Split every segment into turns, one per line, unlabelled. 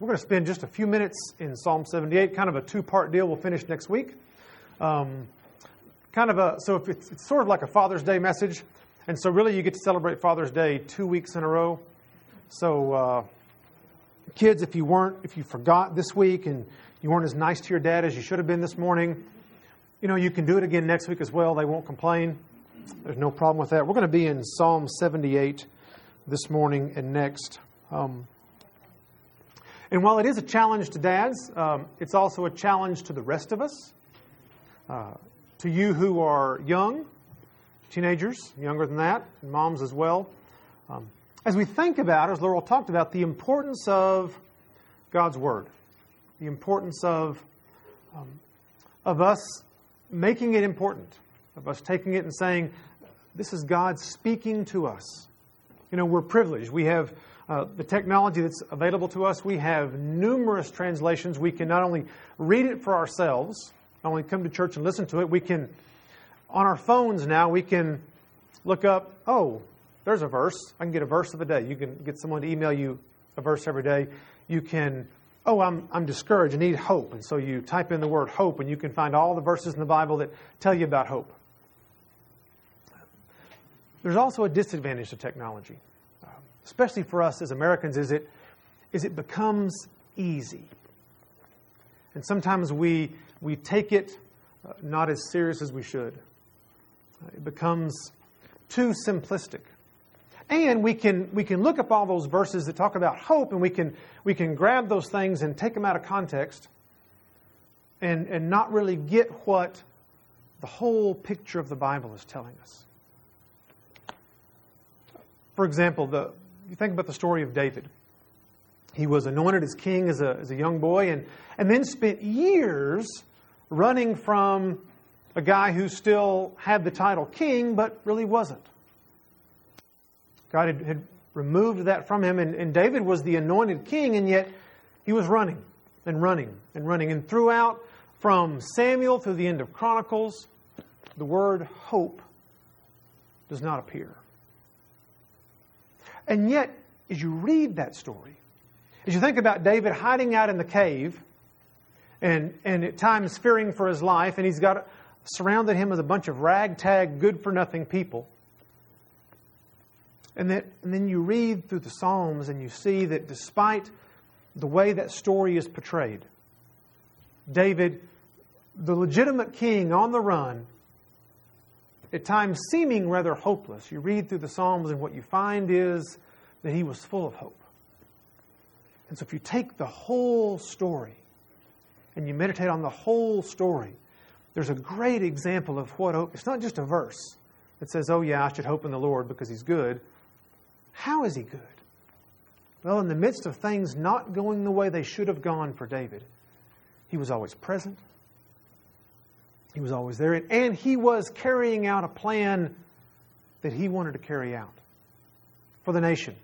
we're going to spend just a few minutes in Psalm 78, kind of a two part deal. We'll finish next week. Um, kind of a, so it's, it's sort of like a Father's Day message. And so, really, you get to celebrate Father's Day two weeks in a row. So, uh, kids, if you weren't, if you forgot this week and you weren't as nice to your dad as you should have been this morning, you know, you can do it again next week as well. They won't complain. There's no problem with that. We're going to be in Psalm 78 this morning and next. Um, and while it is a challenge to dads, um, it's also a challenge to the rest of us. Uh, to you who are young, teenagers, younger than that, and moms as well. Um, as we think about, as Laurel talked about, the importance of God's Word, the importance of, um, of us making it important, of us taking it and saying, this is God speaking to us. You know, we're privileged. We have uh, the technology that's available to us. We have numerous translations. We can not only read it for ourselves, not only come to church and listen to it, we can, on our phones now, we can look up, oh, there's a verse. I can get a verse of the day. You can get someone to email you a verse every day. You can, oh, I'm, I'm discouraged. I need hope. And so you type in the word hope, and you can find all the verses in the Bible that tell you about hope. There's also a disadvantage to technology, especially for us as Americans, is it, is it becomes easy. And sometimes we, we take it uh, not as serious as we should. It becomes too simplistic. And we can, we can look up all those verses that talk about hope and we can, we can grab those things and take them out of context and, and not really get what the whole picture of the Bible is telling us. For example, the, you think about the story of David. He was anointed as king as a, as a young boy and, and then spent years running from a guy who still had the title king but really wasn't. God had, had removed that from him, and, and David was the anointed king, and yet he was running and running and running. And throughout, from Samuel through the end of Chronicles, the word hope does not appear. And yet, as you read that story, as you think about David hiding out in the cave and, and at times fearing for his life, and he's got surrounded him with a bunch of ragtag, good for nothing people, and, that, and then you read through the Psalms and you see that despite the way that story is portrayed, David, the legitimate king on the run, at times seeming rather hopeless. You read through the Psalms, and what you find is that he was full of hope. And so, if you take the whole story and you meditate on the whole story, there's a great example of what hope. It's not just a verse that says, "Oh yeah, I should hope in the Lord because He's good." How is he good? Well, in the midst of things not going the way they should have gone for David, he was always present. He was always there. And he was carrying out a plan that he wanted to carry out for the nation.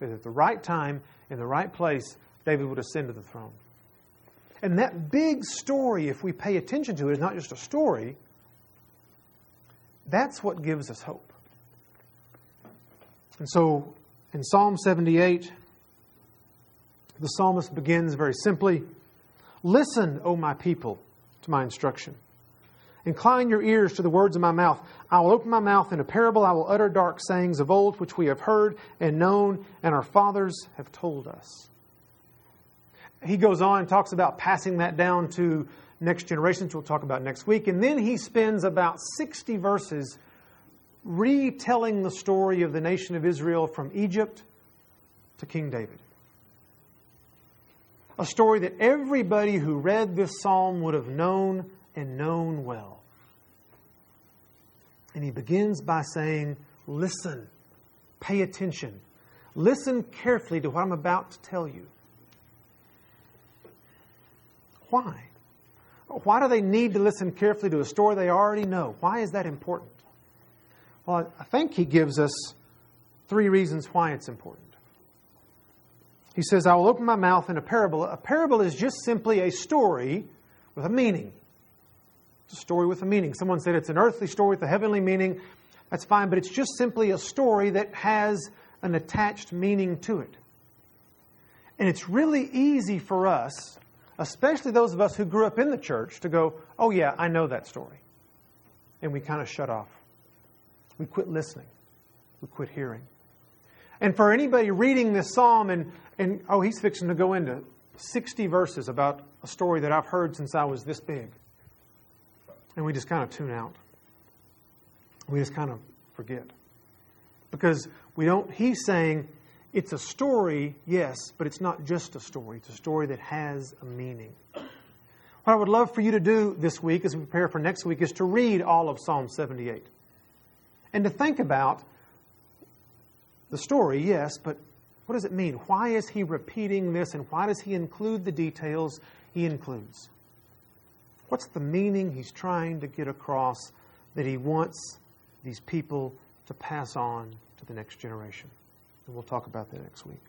That at the right time, in the right place, David would ascend to the throne. And that big story, if we pay attention to it, is not just a story. That's what gives us hope. And so in Psalm 78, the psalmist begins very simply Listen, O my people, to my instruction. Incline your ears to the words of my mouth. I will open my mouth in a parable. I will utter dark sayings of old, which we have heard and known, and our fathers have told us. He goes on and talks about passing that down to next generations, we'll talk about next week. And then he spends about 60 verses retelling the story of the nation of Israel from Egypt to King David. A story that everybody who read this psalm would have known and known well. And he begins by saying, Listen, pay attention, listen carefully to what I'm about to tell you. Why? Why do they need to listen carefully to a story they already know? Why is that important? Well, I think he gives us three reasons why it's important. He says, I will open my mouth in a parable. A parable is just simply a story with a meaning. It's a story with a meaning. Someone said it's an earthly story with a heavenly meaning. That's fine, but it's just simply a story that has an attached meaning to it. And it's really easy for us, especially those of us who grew up in the church, to go, oh, yeah, I know that story. And we kind of shut off. We quit listening. We quit hearing. And for anybody reading this psalm and, and oh, he's fixing to go into 60 verses about a story that I've heard since I was this big. And we just kind of tune out. We just kind of forget. Because we don't, he's saying it's a story, yes, but it's not just a story. It's a story that has a meaning. What I would love for you to do this week as we prepare for next week is to read all of Psalm 78 and to think about the story, yes, but what does it mean? Why is he repeating this and why does he include the details he includes? What's the meaning he's trying to get across that he wants these people to pass on to the next generation? And we'll talk about that next week.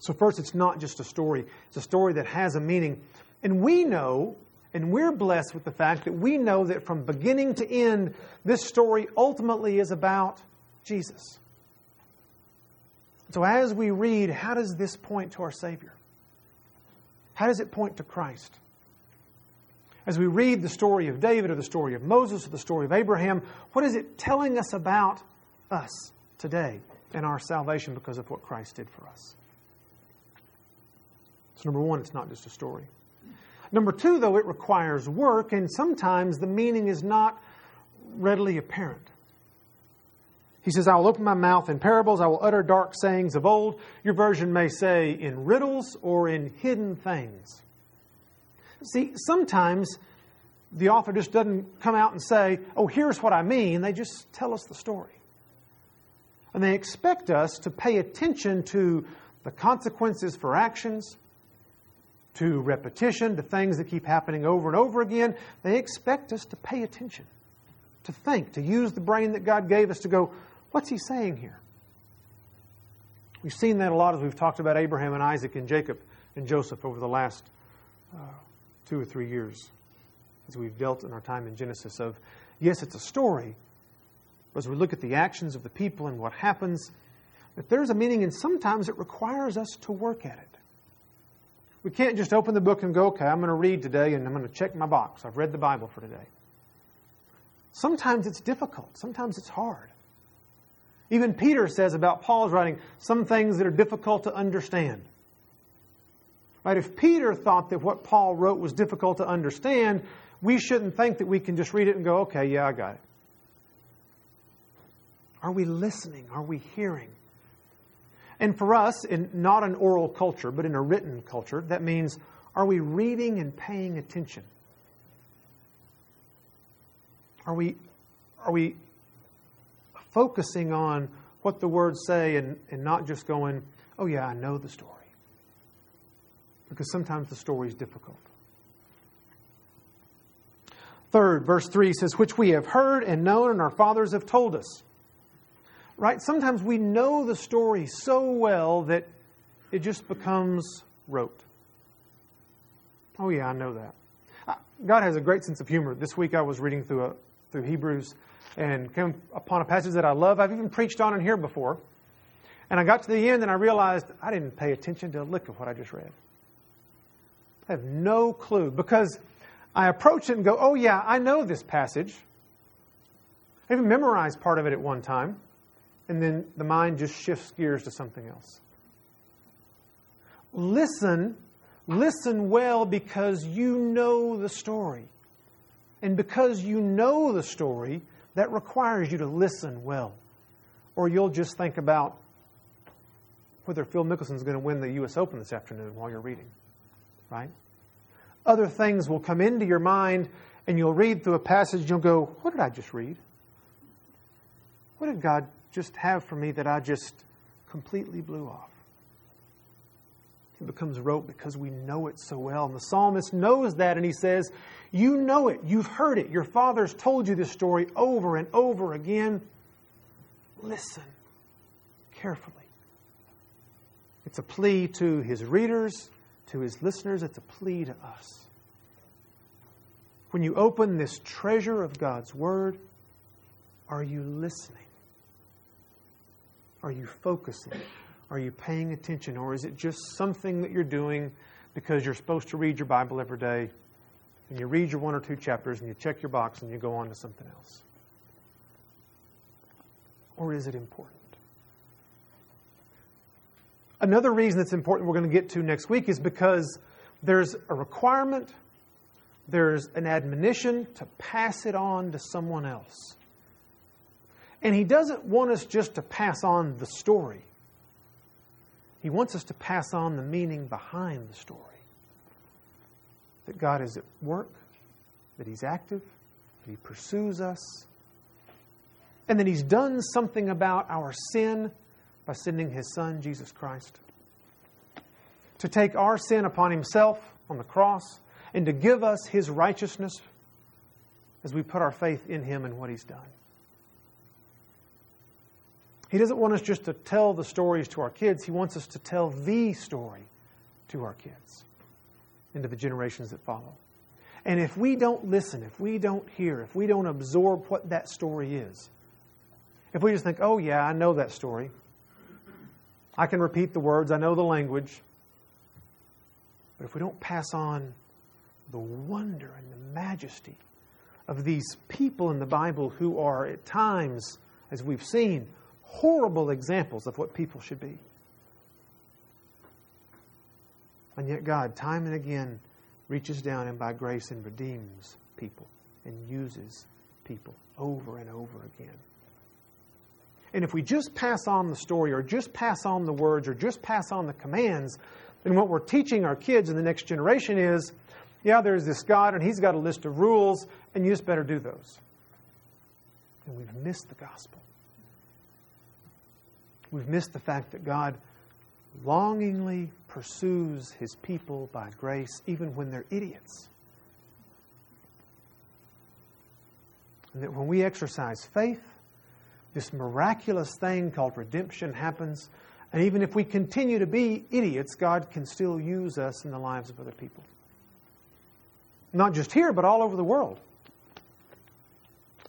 So, first, it's not just a story, it's a story that has a meaning. And we know, and we're blessed with the fact that we know that from beginning to end, this story ultimately is about Jesus. So, as we read, how does this point to our Savior? How does it point to Christ? As we read the story of David or the story of Moses or the story of Abraham, what is it telling us about us today and our salvation because of what Christ did for us? So, number one, it's not just a story. Number two, though, it requires work, and sometimes the meaning is not readily apparent. He says, I will open my mouth in parables, I will utter dark sayings of old. Your version may say in riddles or in hidden things. See, sometimes the author just doesn't come out and say, Oh, here's what I mean. They just tell us the story. And they expect us to pay attention to the consequences for actions, to repetition, to things that keep happening over and over again. They expect us to pay attention, to think, to use the brain that God gave us to go, What's he saying here? We've seen that a lot as we've talked about Abraham and Isaac and Jacob and Joseph over the last uh, two or three years as we've dealt in our time in Genesis of, yes, it's a story, but as we look at the actions of the people and what happens, that there's a meaning, and sometimes it requires us to work at it. We can't just open the book and go, okay, I'm going to read today and I'm going to check my box. I've read the Bible for today. Sometimes it's difficult, sometimes it's hard. Even Peter says about Paul's writing some things that are difficult to understand. Right? If Peter thought that what Paul wrote was difficult to understand, we shouldn't think that we can just read it and go, okay, yeah, I got it. Are we listening? Are we hearing? And for us, in not an oral culture, but in a written culture, that means are we reading and paying attention? Are we, are we focusing on what the words say and, and not just going, oh, yeah, I know the story. Because sometimes the story is difficult. Third, verse 3 says, Which we have heard and known, and our fathers have told us. Right? Sometimes we know the story so well that it just becomes rote. Oh, yeah, I know that. God has a great sense of humor. This week I was reading through, a, through Hebrews, and came upon a passage that I love. I've even preached on in here before. And I got to the end and I realized I didn't pay attention to a lick of what I just read. I have no clue because I approach it and go, oh, yeah, I know this passage. I even memorized part of it at one time. And then the mind just shifts gears to something else. Listen, listen well because you know the story. And because you know the story, that requires you to listen well. Or you'll just think about whether Phil Mickelson's going to win the U.S. Open this afternoon while you're reading, right? Other things will come into your mind, and you'll read through a passage, and you'll go, What did I just read? What did God just have for me that I just completely blew off? It becomes rote because we know it so well. And the psalmist knows that, and he says, You know it. You've heard it. Your father's told you this story over and over again. Listen carefully. It's a plea to his readers, to his listeners, it's a plea to us. When you open this treasure of God's Word, are you listening? Are you focusing? Are you paying attention? Or is it just something that you're doing because you're supposed to read your Bible every day and you read your one or two chapters and you check your box and you go on to something else? Or is it important? Another reason that's important we're going to get to next week is because there's a requirement, there's an admonition to pass it on to someone else. And he doesn't want us just to pass on the story. He wants us to pass on the meaning behind the story. That God is at work, that He's active, that He pursues us, and that He's done something about our sin by sending His Son, Jesus Christ, to take our sin upon Himself on the cross and to give us His righteousness as we put our faith in Him and what He's done. He doesn't want us just to tell the stories to our kids, He wants us to tell the story to our kids and to the generations that follow. And if we don't listen, if we don't hear, if we don't absorb what that story is, if we just think, oh, yeah, I know that story, I can repeat the words, I know the language, but if we don't pass on the wonder and the majesty of these people in the Bible who are at times, as we've seen, horrible examples of what people should be. And yet, God, time and again, reaches down and by grace and redeems people and uses people over and over again. And if we just pass on the story or just pass on the words or just pass on the commands, then what we're teaching our kids in the next generation is yeah, there's this God and he's got a list of rules, and you just better do those. And we've missed the gospel. We've missed the fact that God longingly pursues his people by grace, even when they're idiots. And that when we exercise faith, this miraculous thing called redemption happens. And even if we continue to be idiots, God can still use us in the lives of other people. Not just here, but all over the world.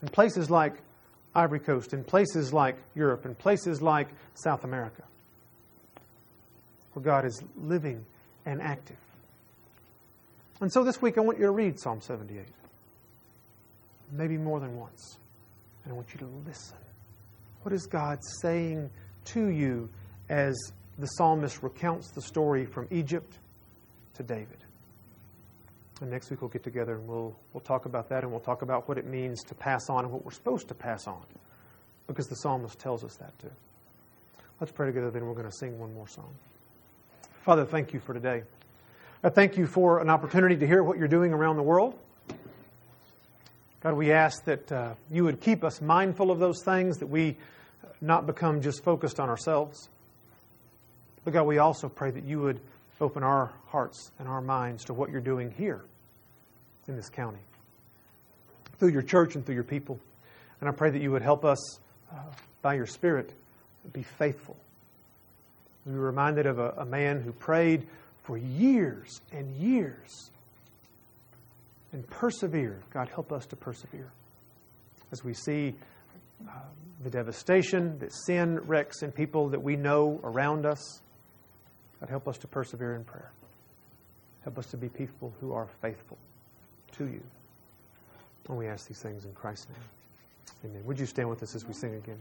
In places like Ivory Coast, in places like Europe, in places like South America, where God is living and active. And so this week I want you to read Psalm 78, maybe more than once. And I want you to listen. What is God saying to you as the psalmist recounts the story from Egypt to David? And next week we'll get together and we'll, we'll talk about that and we'll talk about what it means to pass on and what we're supposed to pass on. Because the psalmist tells us that too. Let's pray together, then we're going to sing one more song. Father, thank you for today. I thank you for an opportunity to hear what you're doing around the world. God, we ask that uh, you would keep us mindful of those things, that we not become just focused on ourselves. But God, we also pray that you would open our hearts and our minds to what you're doing here in this county through your church and through your people. And I pray that you would help us uh, by your Spirit be faithful. We were reminded of a, a man who prayed for years and years and persevere. God, help us to persevere as we see uh, the devastation that sin wrecks in people that we know around us. God, help us to persevere in prayer. Help us to be people who are faithful to you. And we ask these things in Christ's name. Amen. Would you stand with us as we sing again?